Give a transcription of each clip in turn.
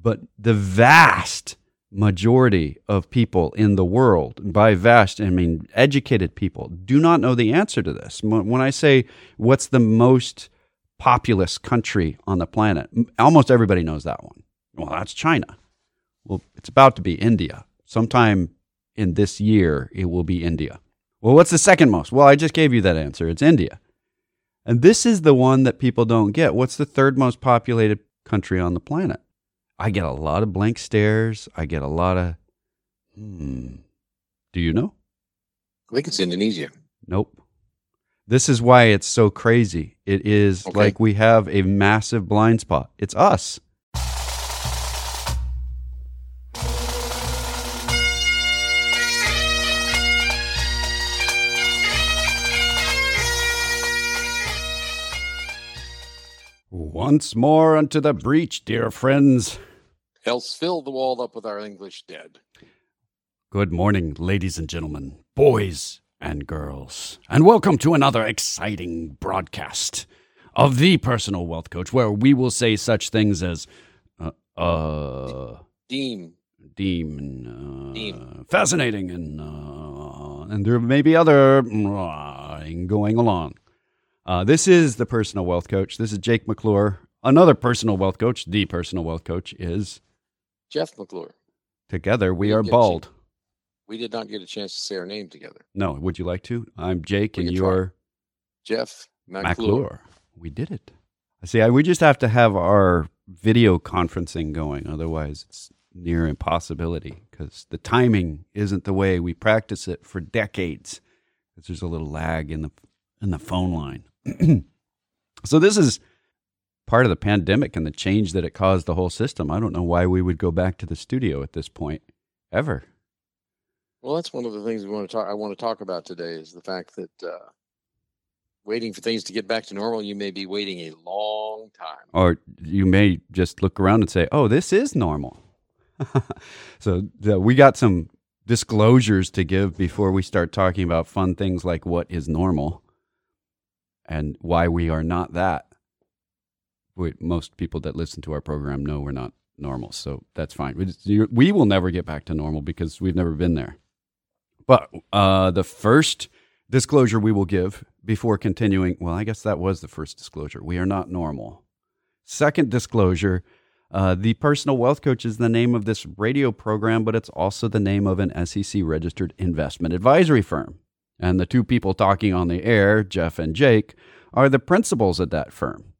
But the vast majority of people in the world, by vast, I mean educated people, do not know the answer to this. When I say what's the most populous country on the planet, almost everybody knows that one. Well, that's China. Well, it's about to be India. Sometime in this year, it will be India. Well, what's the second most? Well, I just gave you that answer. It's India. And this is the one that people don't get. What's the third most populated country on the planet? I get a lot of blank stares. I get a lot of, hmm. Do you know? I think it's Indonesia. Nope. This is why it's so crazy. It is okay. like we have a massive blind spot. It's us. Once more unto the breach, dear friends. Else fill the wall up with our English dead. Good morning, ladies and gentlemen, boys and girls, and welcome to another exciting broadcast of the Personal Wealth Coach, where we will say such things as, uh, uh deem, deem, uh, deem, fascinating, and uh, and there may be other uh, going along. Uh, this is the personal wealth coach. This is Jake McClure. Another personal wealth coach. The personal wealth coach is Jeff McClure. Together we, we are bald. we did not get a chance to say our name together. No, would you like to? I'm Jake, we and you're Jeff McClure. McClure. We did it. I see. I, we just have to have our video conferencing going, otherwise it's near impossibility because the timing isn't the way we practice it for decades. Because There's a little lag in the in the phone line. so this is part of the pandemic and the change that it caused the whole system. I don't know why we would go back to the studio at this point ever. Well, that's one of the things we want to talk. I want to talk about today is the fact that uh, waiting for things to get back to normal, you may be waiting a long time, or you may just look around and say, "Oh, this is normal." so the, we got some disclosures to give before we start talking about fun things like what is normal and why we are not that. We, most people that listen to our program know we're not normal, so that's fine. We, we will never get back to normal because we've never been there. But uh, the first disclosure we will give before continuing, well, I guess that was the first disclosure. We are not normal. Second disclosure uh, the Personal Wealth Coach is the name of this radio program, but it's also the name of an SEC registered investment advisory firm. And the two people talking on the air, Jeff and Jake, are the principals at that firm.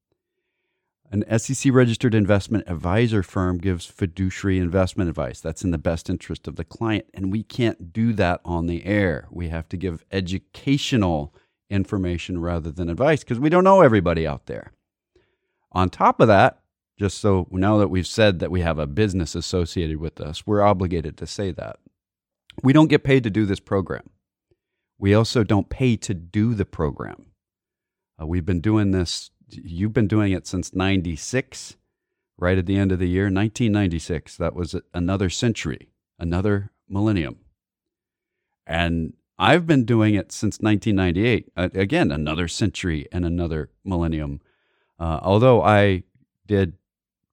An SEC registered investment advisor firm gives fiduciary investment advice. That's in the best interest of the client. And we can't do that on the air. We have to give educational information rather than advice because we don't know everybody out there. On top of that, just so now that we've said that we have a business associated with us, we're obligated to say that. We don't get paid to do this program. We also don't pay to do the program. Uh, we've been doing this, you've been doing it since 96, right at the end of the year, 1996. That was another century, another millennium. And I've been doing it since 1998. Uh, again, another century and another millennium. Uh, although I did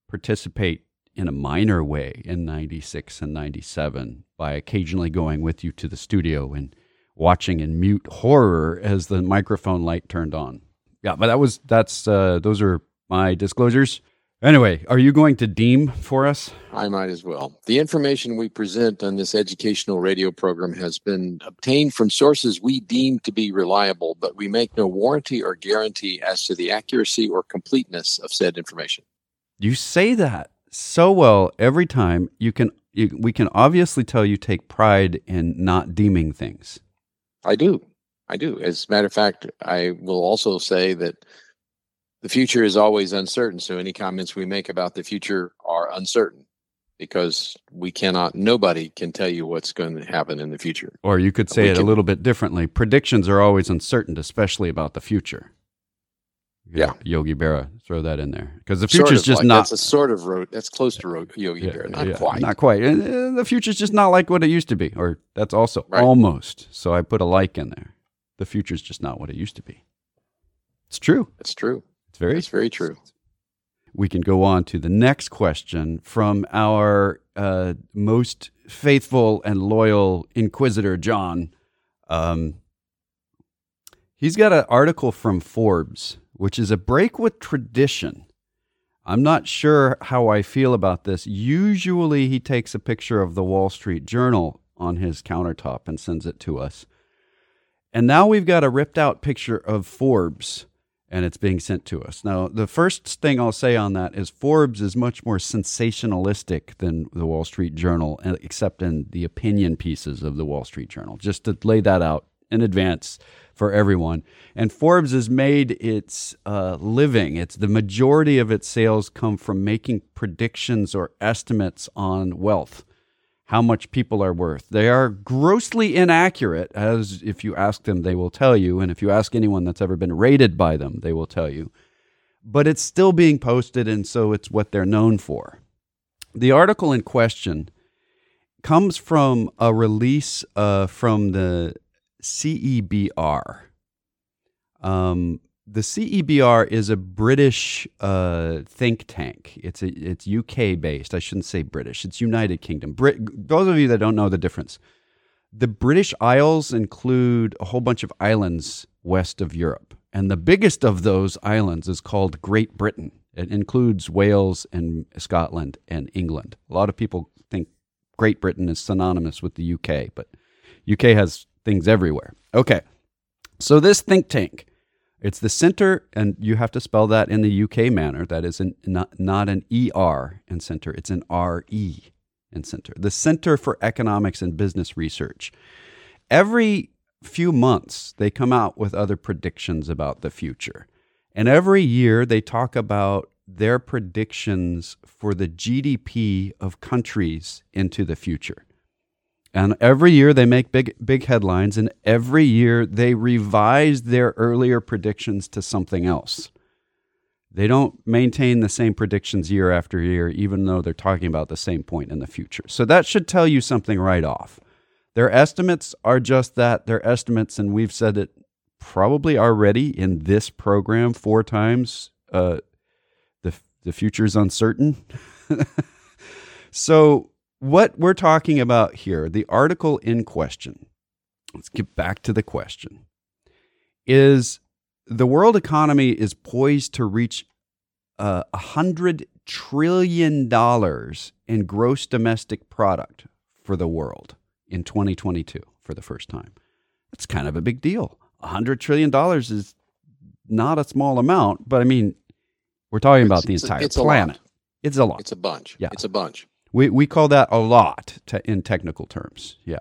participate in a minor way in 96 and 97 by occasionally going with you to the studio and watching in mute horror as the microphone light turned on. Yeah, but that was that's uh, those are my disclosures. Anyway, are you going to deem for us? I might as well. The information we present on this educational radio program has been obtained from sources we deem to be reliable, but we make no warranty or guarantee as to the accuracy or completeness of said information. You say that so well every time. You can you, we can obviously tell you take pride in not deeming things. I do. I do. As a matter of fact, I will also say that the future is always uncertain. So any comments we make about the future are uncertain because we cannot, nobody can tell you what's going to happen in the future. Or you could say we it can, a little bit differently. Predictions are always uncertain, especially about the future. Yeah, Yogi Berra, throw that in there because the future is just like, not. That's a sort of road. That's close to road Yogi yeah, Berra, not yeah, quite. Not quite. And, uh, the future is just not like what it used to be, or that's also right. almost. So I put a like in there. The future is just not what it used to be. It's true. It's true. It's very. It's very true. we can go on to the next question from our uh, most faithful and loyal inquisitor, John. Um, he's got an article from Forbes, which is a break with tradition. I'm not sure how I feel about this. Usually, he takes a picture of the Wall Street Journal on his countertop and sends it to us. And now we've got a ripped out picture of Forbes and it's being sent to us. Now, the first thing I'll say on that is Forbes is much more sensationalistic than the Wall Street Journal, except in the opinion pieces of the Wall Street Journal, just to lay that out in advance for everyone. And Forbes has made its uh, living, it's the majority of its sales come from making predictions or estimates on wealth how much people are worth. They are grossly inaccurate, as if you ask them, they will tell you. And if you ask anyone that's ever been rated by them, they will tell you. But it's still being posted, and so it's what they're known for. The article in question comes from a release uh, from the CEBR. Um, the CEBR is a British uh, think tank. It's a, it's UK based. I shouldn't say British. It's United Kingdom. Brit- those of you that don't know the difference, the British Isles include a whole bunch of islands west of Europe, and the biggest of those islands is called Great Britain. It includes Wales and Scotland and England. A lot of people think Great Britain is synonymous with the UK, but UK has things everywhere. Okay, so this think tank it's the center, and you have to spell that in the UK manner. That is an, not, not an ER in center, it's an RE in center. The Center for Economics and Business Research. Every few months, they come out with other predictions about the future. And every year, they talk about their predictions for the GDP of countries into the future. And every year they make big big headlines and every year they revise their earlier predictions to something else. They don't maintain the same predictions year after year even though they're talking about the same point in the future. So that should tell you something right off. Their estimates are just that, they're estimates and we've said it probably already in this program four times uh, the the future is uncertain. so what we're talking about here, the article in question, let's get back to the question, is the world economy is poised to reach uh, a uh, hundred trillion dollars in gross domestic product for the world in 2022 for the first time. That's kind of a big deal. A hundred trillion dollars is not a small amount, but I mean, we're talking about the entire it's planet. It's a lot. It's a bunch. Yeah, it's a bunch. We we call that a lot te- in technical terms. Yeah.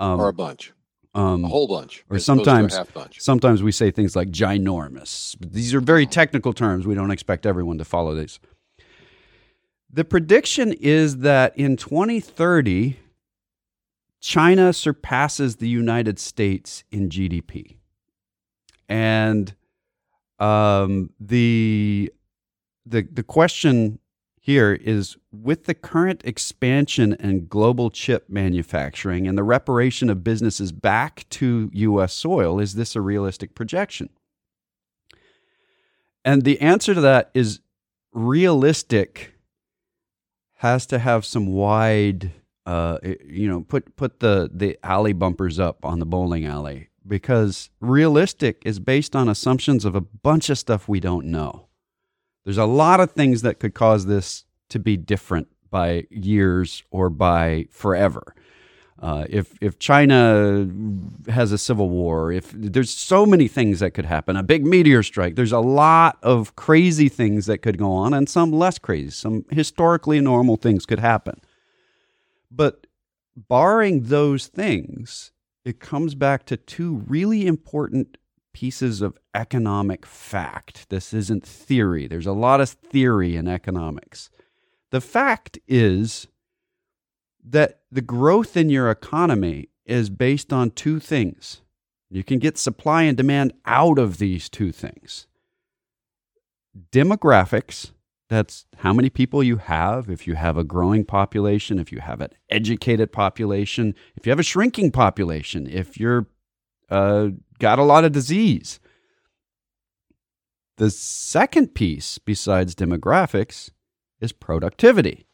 Um, or a bunch. Um, a whole bunch. Or sometimes, bunch. sometimes we say things like ginormous. These are very technical terms. We don't expect everyone to follow these. The prediction is that in 2030, China surpasses the United States in GDP. And um, the, the, the question here is with the current expansion and global chip manufacturing and the reparation of businesses back to US soil, is this a realistic projection? And the answer to that is realistic has to have some wide uh, you know put put the the alley bumpers up on the bowling alley because realistic is based on assumptions of a bunch of stuff we don't know there's a lot of things that could cause this to be different by years or by forever. Uh, if if China has a civil war, if there's so many things that could happen, a big meteor strike, there's a lot of crazy things that could go on, and some less crazy, some historically normal things could happen. But barring those things, it comes back to two really important pieces of economic fact. This isn't theory. There's a lot of theory in economics. The fact is that the growth in your economy is based on two things. You can get supply and demand out of these two things demographics, that's how many people you have. If you have a growing population, if you have an educated population, if you have a shrinking population, if you're uh, got a lot of disease. The second piece, besides demographics, is productivity.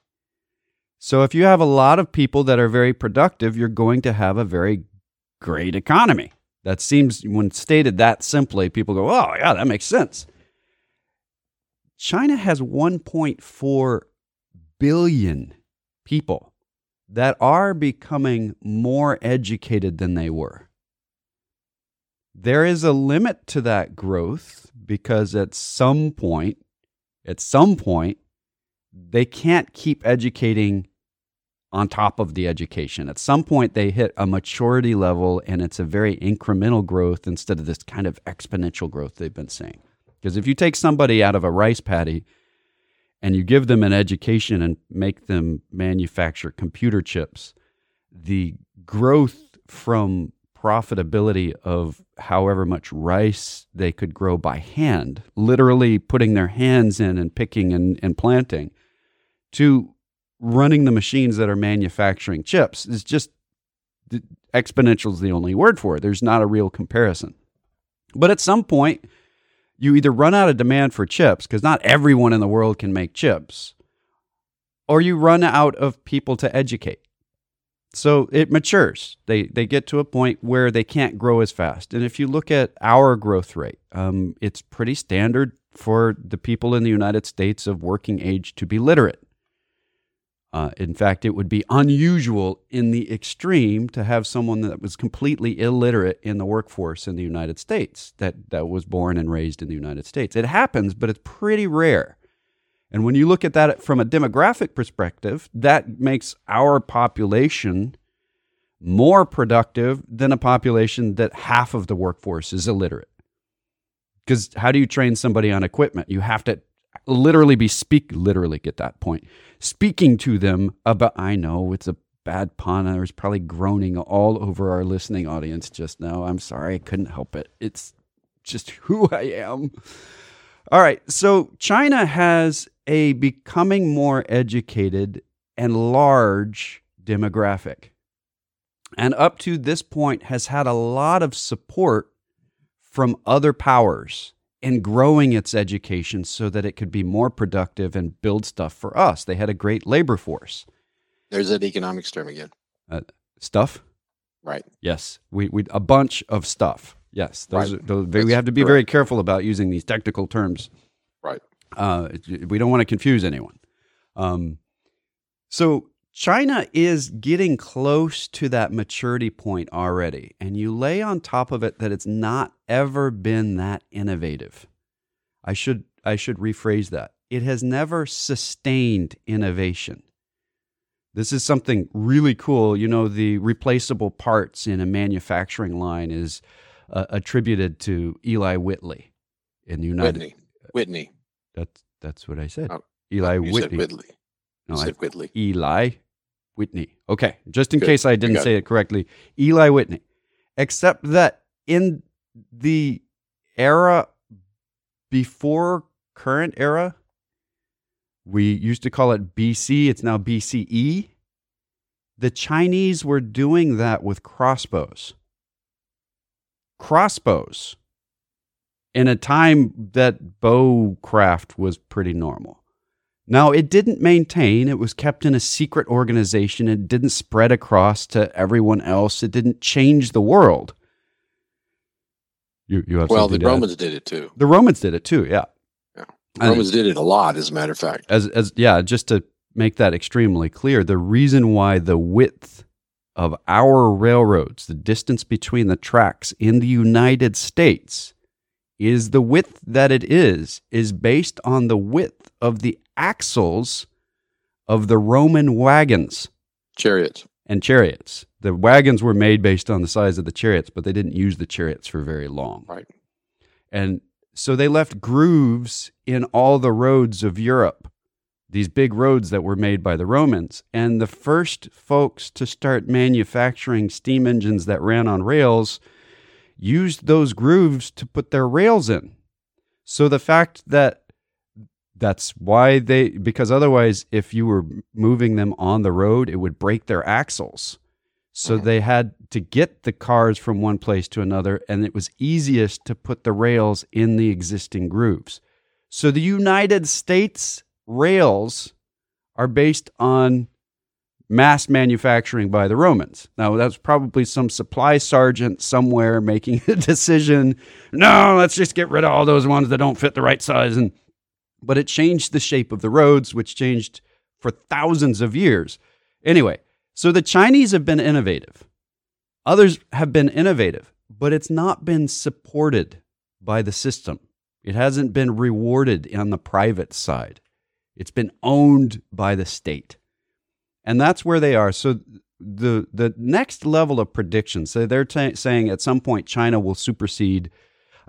So if you have a lot of people that are very productive, you're going to have a very great economy. That seems, when stated that simply, people go, oh, yeah, that makes sense. China has 1.4 billion people that are becoming more educated than they were. There is a limit to that growth because at some point, at some point, they can't keep educating on top of the education. At some point, they hit a maturity level and it's a very incremental growth instead of this kind of exponential growth they've been seeing. Because if you take somebody out of a rice paddy and you give them an education and make them manufacture computer chips, the growth from profitability of however much rice they could grow by hand, literally putting their hands in and picking and, and planting, to running the machines that are manufacturing chips is just exponential is the only word for it. There's not a real comparison. But at some point, you either run out of demand for chips because not everyone in the world can make chips, or you run out of people to educate. So it matures. They they get to a point where they can't grow as fast. And if you look at our growth rate, um, it's pretty standard for the people in the United States of working age to be literate. Uh, in fact, it would be unusual in the extreme to have someone that was completely illiterate in the workforce in the United States that, that was born and raised in the United States. It happens, but it's pretty rare. And when you look at that from a demographic perspective, that makes our population more productive than a population that half of the workforce is illiterate. Because how do you train somebody on equipment? You have to literally be speak literally get that point speaking to them about i know it's a bad pun i was probably groaning all over our listening audience just now i'm sorry i couldn't help it it's just who i am all right so china has a becoming more educated and large demographic and up to this point has had a lot of support from other powers in growing its education so that it could be more productive and build stuff for us. They had a great labor force. There's that economics term again. Uh, stuff? Right. Yes. We, we a bunch of stuff. Yes. Those, Right. are, those we have to be correct. very careful about using these technical terms. Right. Uh, we don't want to confuse anyone. Um, so China is getting close to that maturity point already, and you lay on top of it that it's not ever been that innovative. I should I should rephrase that. It has never sustained innovation. This is something really cool. You know, the replaceable parts in a manufacturing line is uh, attributed to Eli Whitley in the United. Whitney. Whitney. That's that's what I said. Oh, Eli You Whitney. said Whitley. No, You I, said Whitley. Eli Whitney. Okay, just in Good. case I didn't say it correctly, Eli Whitney. Except that in the era before current era, we used to call it BC, it's now BCE. The Chinese were doing that with crossbows. Crossbows in a time that bowcraft was pretty normal. Now, it didn't maintain, it was kept in a secret organization. It didn't spread across to everyone else. It didn't change the world. You, you have Well, the? Romans did it too. The Romans did it too, yeah. Yeah. Romans did it a lot, as a matter of fact. as as yeah, just to make that extremely clear, the reason why the width of our railroads, the distance between the tracks in the United States is the width that it is is based on the width of the axles of the Roman wagons Chariots. and chariots. The wagons were made based on the size of the chariots, but they didn't use the chariots for very long. Right. And so they left grooves in all the roads of Europe, these big roads that were made by the Romans. And the first folks to start manufacturing steam engines that ran on rails used those grooves to put their rails in. So the fact that that's why they, because otherwise, if you were moving them on the road, it would break their axles. So they had to get the cars from one place to another, and it was easiest to put the rails in the existing grooves. So the United States rails are based on mass manufacturing by the Romans. Now, that's probably some supply sergeant somewhere making a decision. No, let's just get rid of all those ones that don't fit the right size. And but it changed the shape of the roads, which changed for thousands of years. Anyway, so the Chinese have been innovative. Others have been innovative, but it's not been supported by the system. It hasn't been rewarded on the private side. It's been owned by the state. And that's where they are. So the the next level of prediction, so they're t- saying at some point China will supersede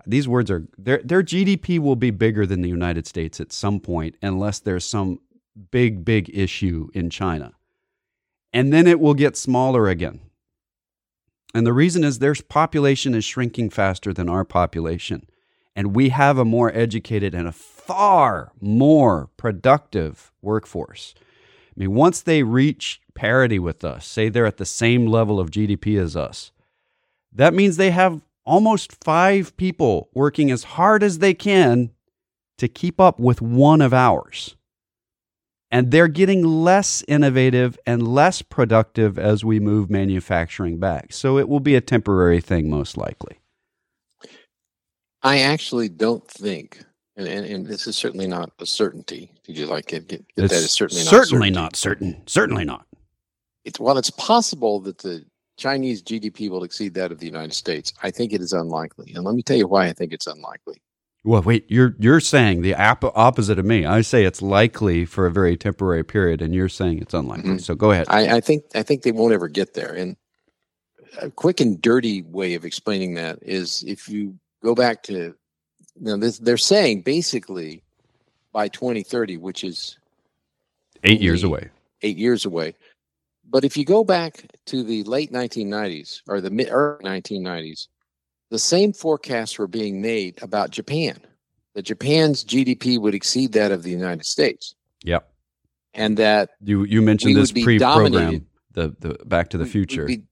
these words are their their GDP will be bigger than the United States at some point unless there's some big big issue in China. And then it will get smaller again. And the reason is their population is shrinking faster than our population. And we have a more educated and a far more productive workforce. I mean, once they reach parity with us, say they're at the same level of GDP as us, that means they have almost five people working as hard as they can to keep up with one of ours. And they're getting less innovative and less productive as we move manufacturing back. So it will be a temporary thing, most likely. I actually don't think, and, and, and this is certainly not a certainty. Did you like it? Get, get that is certainly not certainly not certain. Certainly not. It's while it's possible that the Chinese GDP will exceed that of the United States. I think it is unlikely, and let me tell you why I think it's unlikely. Well, wait, you're you're saying the opposite of me. I say it's likely for a very temporary period, and you're saying it's unlikely. Mm-hmm. So go ahead. I, I, think I think they won't ever get there. And a quick and dirty way of explaining that is if you go back to, you know, this, they're saying basically by 2030, which is eight years away. Eight years away. But if you go back to the late 1990s or the mid early 1990s, the same forecasts were being made about Japan. That Japan's GDP would exceed that of the United States. Yep. And that you you mentioned this pre-program, the the Back to the Future. We'd be,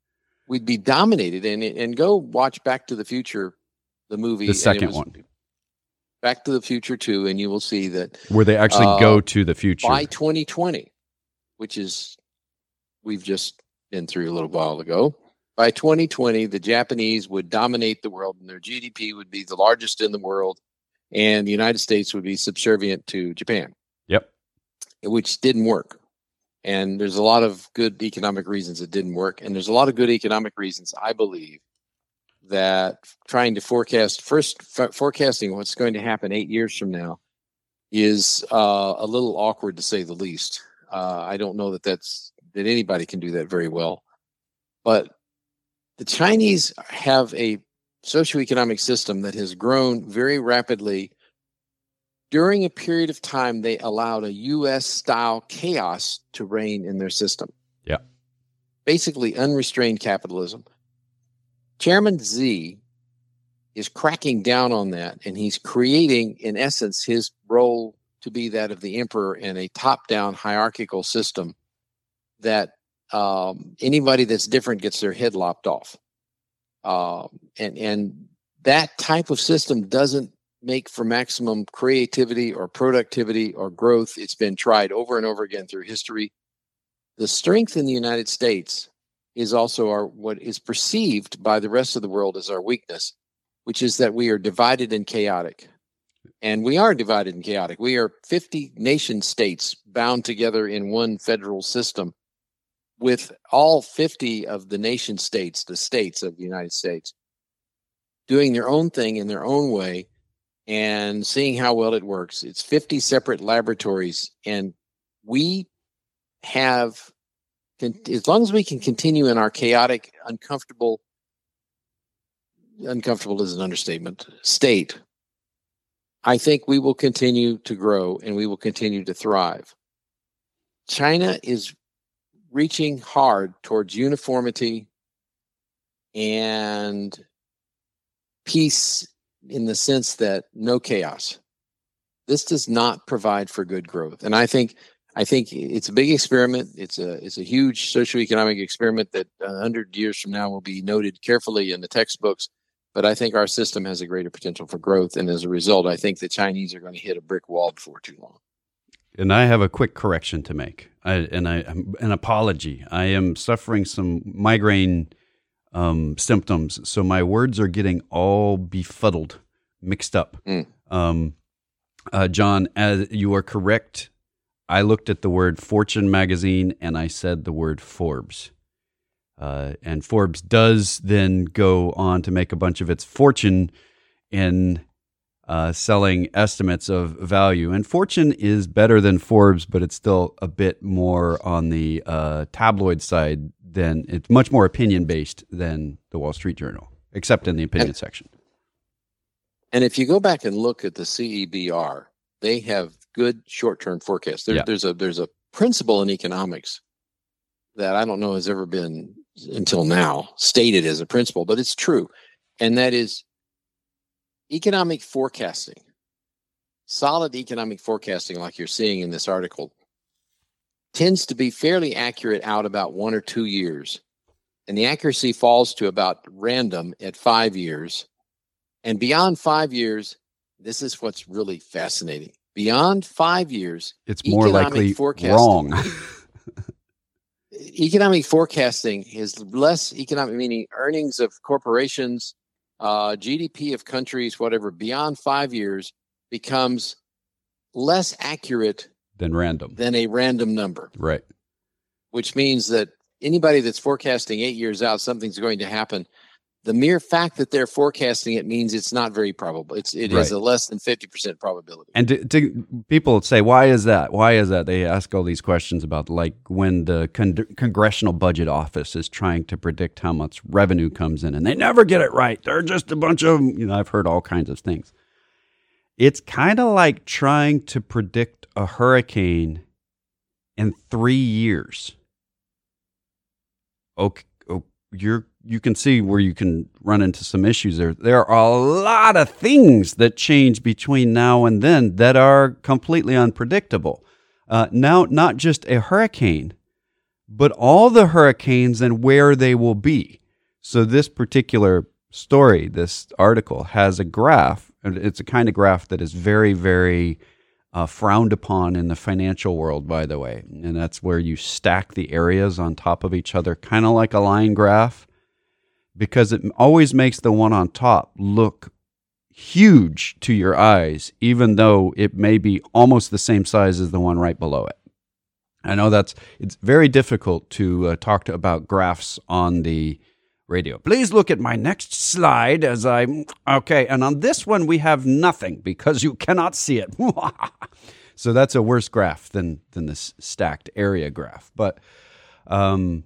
we'd be dominated, and and go watch Back to the Future, the movie. The second one. Back to the Future too, and you will see that where they actually uh, go to the future by 2020, which is we've just been through a little while ago. By 2020, the Japanese would dominate the world and their GDP would be the largest in the world, and the United States would be subservient to Japan. Yep. Which didn't work. And there's a lot of good economic reasons it didn't work. And there's a lot of good economic reasons, I believe, that trying to forecast, first, f- forecasting what's going to happen eight years from now is uh, a little awkward to say the least. Uh, I don't know that that's that anybody can do that very well. But the Chinese have a socioeconomic system that has grown very rapidly. During a period of time, they allowed a US style chaos to reign in their system. Yeah. Basically, unrestrained capitalism. Chairman Xi is cracking down on that, and he's creating, in essence, his role to be that of the emperor in a top down hierarchical system that um, anybody that's different gets their head lopped off. Um, and and that type of system doesn't make for maximum creativity or productivity or growth. It's been tried over and over again through history. The strength in the United States is also our what is perceived by the rest of the world as our weakness, which is that we are divided and chaotic. And we are divided and chaotic. We are 50 nation states bound together in one federal system with all 50 of the nation states, the states of the United States, doing their own thing in their own way and seeing how well it works. It's 50 separate laboratories, and we have, as long as we can continue in our chaotic, uncomfortable, uncomfortable is an understatement, state, I think we will continue to grow and we will continue to thrive. China is reaching hard towards uniformity and peace in the sense that no chaos. This does not provide for good growth. And I think I think it's a big experiment. It's a it's a huge socioeconomic experiment that a hundred years from now will be noted carefully in the textbooks. But I think our system has a greater potential for growth, and as a result, I think the Chinese are going to hit a brick wall before too long. And I have a quick correction to make, I, and I an apology. I am suffering some migraine um, symptoms, so my words are getting all befuddled, mixed up. Mm. Um, uh, John, as you are correct, I looked at the word Fortune magazine and I said the word Forbes. Uh, and Forbes does then go on to make a bunch of its fortune in uh, selling estimates of value. And Fortune is better than Forbes, but it's still a bit more on the uh, tabloid side than it's much more opinion based than the Wall Street Journal, except in the opinion and, section. And if you go back and look at the CEBR, they have good short term forecasts. There, yeah. There's a there's a principle in economics that I don't know has ever been until now stated as a principle, but it's true, and that is economic forecasting, solid economic forecasting, like you're seeing in this article, tends to be fairly accurate out about one or two years. And the accuracy falls to about random at five years. And beyond five years, this is what's really fascinating. Beyond five years, it's more likely wrong. economic forecasting is less economic, meaning earnings of corporations, uh, GDP of countries, whatever, beyond five years becomes less accurate than random than a random number. Right. Which means that anybody that's forecasting eight years out, something's going to happen. The mere fact that they're forecasting it means it's not very probable. It's it right. is a less than fifty percent probability. And to, to, people say, why is that? Why is that? They ask all these questions about like when the con- congressional budget office is trying to predict how much revenue comes in, and they never get it right. They're just a bunch of you know. I've heard all kinds of things. It's kind of like trying to predict a hurricane in three years. Okay, oh, you're you can see where you can run into some issues there. There are a lot of things that change between now and then that are completely unpredictable. Uh, now, not just a hurricane, but all the hurricanes and where they will be. So, this particular story, this article, has a graph. It's a kind of graph that is very, very uh, frowned upon in the financial world, by the way. And that's where you stack the areas on top of each other, kind of like a line graph, because it always makes the one on top look huge to your eyes, even though it may be almost the same size as the one right below it. I know that's it's very difficult to uh, talk to, about graphs on the radio. Please look at my next slide as I. Okay, and on this one, we have nothing because you cannot see it. so that's a worse graph than, than this stacked area graph. But um,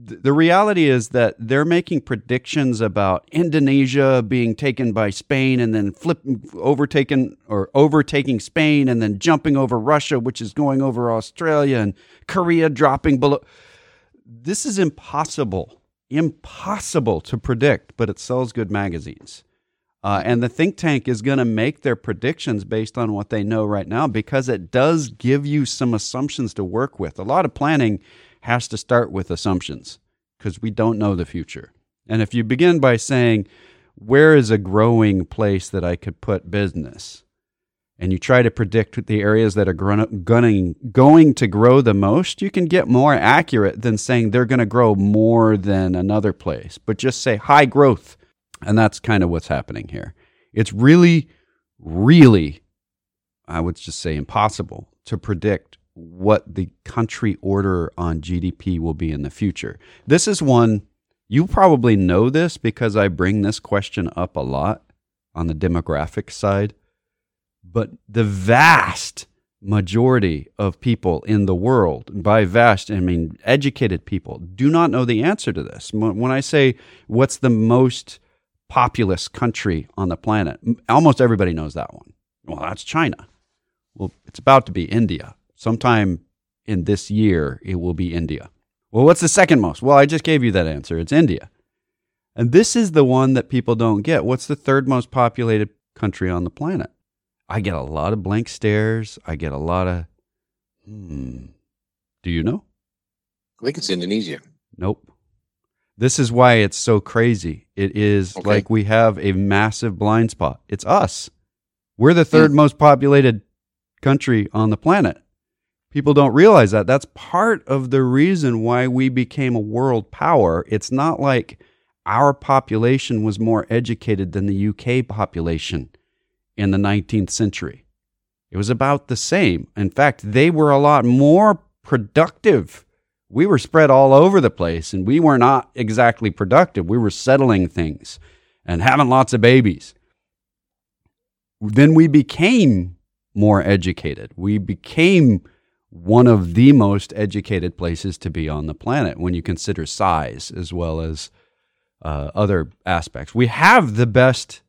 the reality is that they're making predictions about Indonesia being taken by Spain and then flip overtaken or overtaking Spain and then jumping over Russia, which is going over Australia and Korea dropping below. This is impossible impossible to predict, but it sells good magazines. Uh, and the think tank is going to make their predictions based on what they know right now because it does give you some assumptions to work with. A lot of planning has to start with assumptions because we don't know the future. And if you begin by saying, where is a growing place that I could put business? and you try to predict the areas that are gunning, going to grow the most, you can get more accurate than saying they're going to grow more than another place. But just say high growth. And that's kind of what's happening here. It's really, really, I would just say impossible to predict what the country order on GDP will be in the future. This is one, you probably know this because I bring this question up a lot on the demographic side but the vast majority of people in the world, by vast, I mean educated people, do not know the answer to this. When I say what's the most populous country on the planet, almost everybody knows that one. Well, that's China. Well, it's about to be India. Sometime in this year, it will be India. Well, what's the second most? Well, I just gave you that answer. It's India. And this is the one that people don't get. What's the third most populated country on the planet? I get a lot of blank stares. I get a lot of, Hmm. Do you know? I think it's Indonesia. Nope. This is why it's so crazy. It is Okay. like we have a massive blind spot. It's us. We're the third most populated country on the planet. People don't realize that. That's part of the reason why we became a world power. It's not like our population was more educated than the UK population in the 19th century. It was about the same. In fact, they were a lot more productive. We were spread all over the place and we were not exactly productive. We were settling things and having lots of babies. Then we became more educated. We became one of the most educated places to be on the planet when you consider size as well as uh, other aspects. We have the best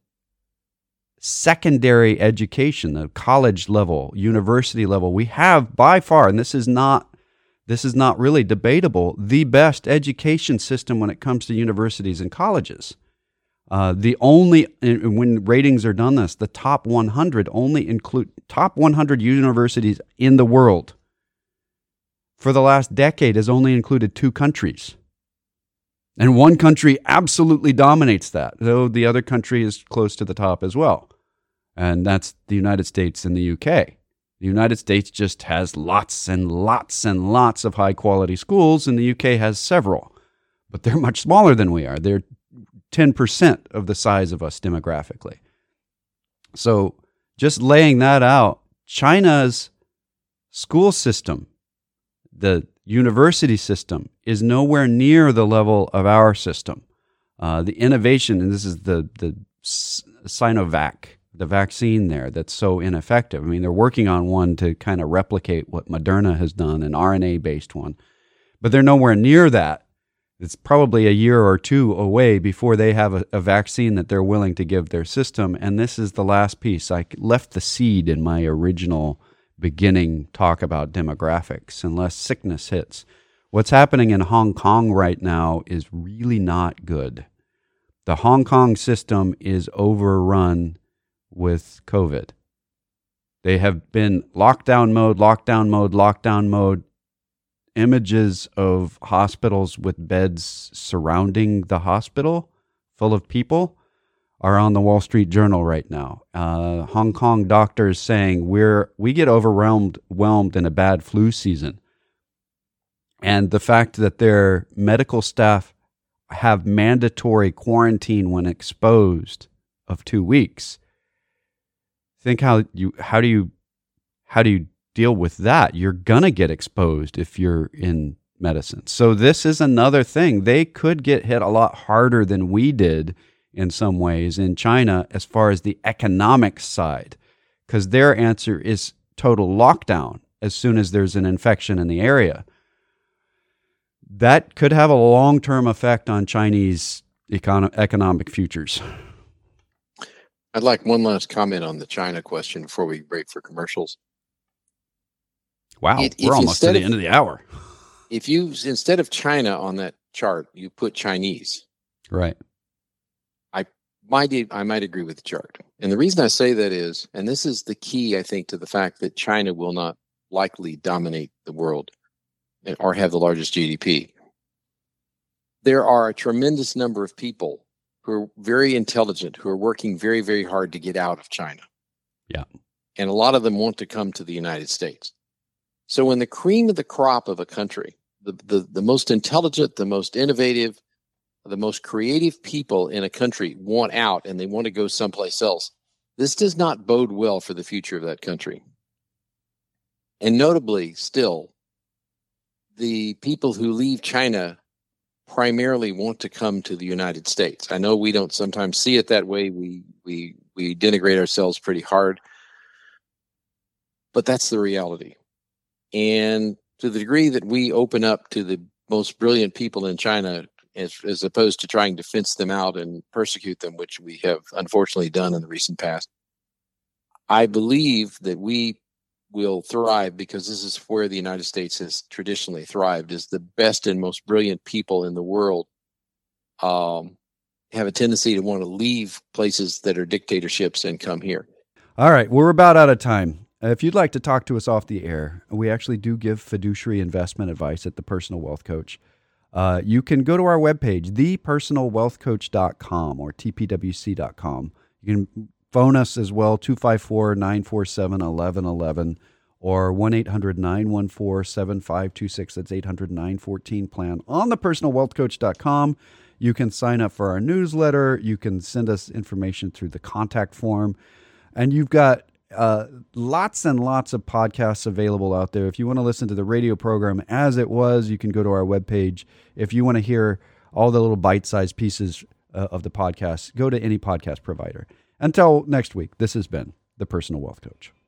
secondary education, the college level, university level. We have by far, and this is not this is not really debatable, the best education system when it comes to universities and colleges. Uh, the only when ratings are done this, the top 100 only include top 100 universities in the world for the last decade has only included two countries. And one country absolutely dominates that, though the other country is close to the top as well. And that's the United States and the UK. The United States just has lots and lots and lots of high quality schools, and the UK has several, but they're much smaller than we are. They're 10% of the size of us demographically. So, just laying that out, China's school system, the university system, is nowhere near the level of our system. Uh, the innovation, and this is the, the Sinovac, the vaccine there that's so ineffective. I mean, they're working on one to kind of replicate what Moderna has done, an RNA based one, but they're nowhere near that. It's probably a year or two away before they have a, a vaccine that they're willing to give their system. And this is the last piece. I left the seed in my original beginning talk about demographics, unless sickness hits. What's happening in Hong Kong right now is really not good. The Hong Kong system is overrun with COVID. They have been lockdown mode, lockdown mode, lockdown mode. Images of hospitals with beds surrounding the hospital full of people are on the Wall Street Journal right now. Uh, Hong Kong doctors saying we're we get overwhelmed whelmed in a bad flu season, and the fact that their medical staff have mandatory quarantine when exposed of two weeks. Think how you how do you how do you deal with that? You're gonna get exposed if you're in medicine. So this is another thing. They could get hit a lot harder than we did in some ways in China as far as the economic side, because their answer is total lockdown as soon as there's an infection in the area. That could have a long term effect on Chinese econo- economic futures. I'd like one last comment on the China question before we break for commercials. Wow, if we're almost to the of- end of the hour. If you instead of China on that chart, you put Chinese, Right. Might I might agree with the chart. And the reason I say that is, and this is the key, I think, to the fact that China will not likely dominate the world eh, or have the largest GDP. There are a tremendous number of people who are very intelligent, who are working very, very hard to get out of China. Yeah. And a lot of them want to come to the United States. So when the cream of the crop of a country, the, the, the most intelligent, the most innovative, the most creative people in a country want out and they want to go someplace else, this does not bode well for the future of that country. And notably, still, the people who leave China primarily want to come to the United States. I know we don't sometimes see it that way. We we we denigrate ourselves pretty hard. But that's the reality. And to the degree that we open up to the most brilliant people in China as, as opposed to trying to fence them out and persecute them, which we have unfortunately done in the recent past. I believe that we will thrive because this is where the United States has traditionally thrived is the best and most brilliant people in the world um, have a tendency to want to leave places that are dictatorships and come here. All right, we're about out of time. If you'd like to talk to us off the air, we actually do give fiduciary investment advice at the Personal Wealth Coach. Uh, you can go to our webpage, thepersonalwealthcoach.com or tpwc.com. You can phone us as well, 254 947 1111 or 1 800 914 7526. That's 800 914 plan on the personalwealthcoach.com. You can sign up for our newsletter. You can send us information through the contact form. And you've got uh, lots and lots of podcasts available out there. If you want to listen to the radio program as it was, you can go to our webpage. If you want to hear all the little bite sized pieces uh, of the podcast, go to any podcast provider. Until next week, this has been the Personal Wealth Coach.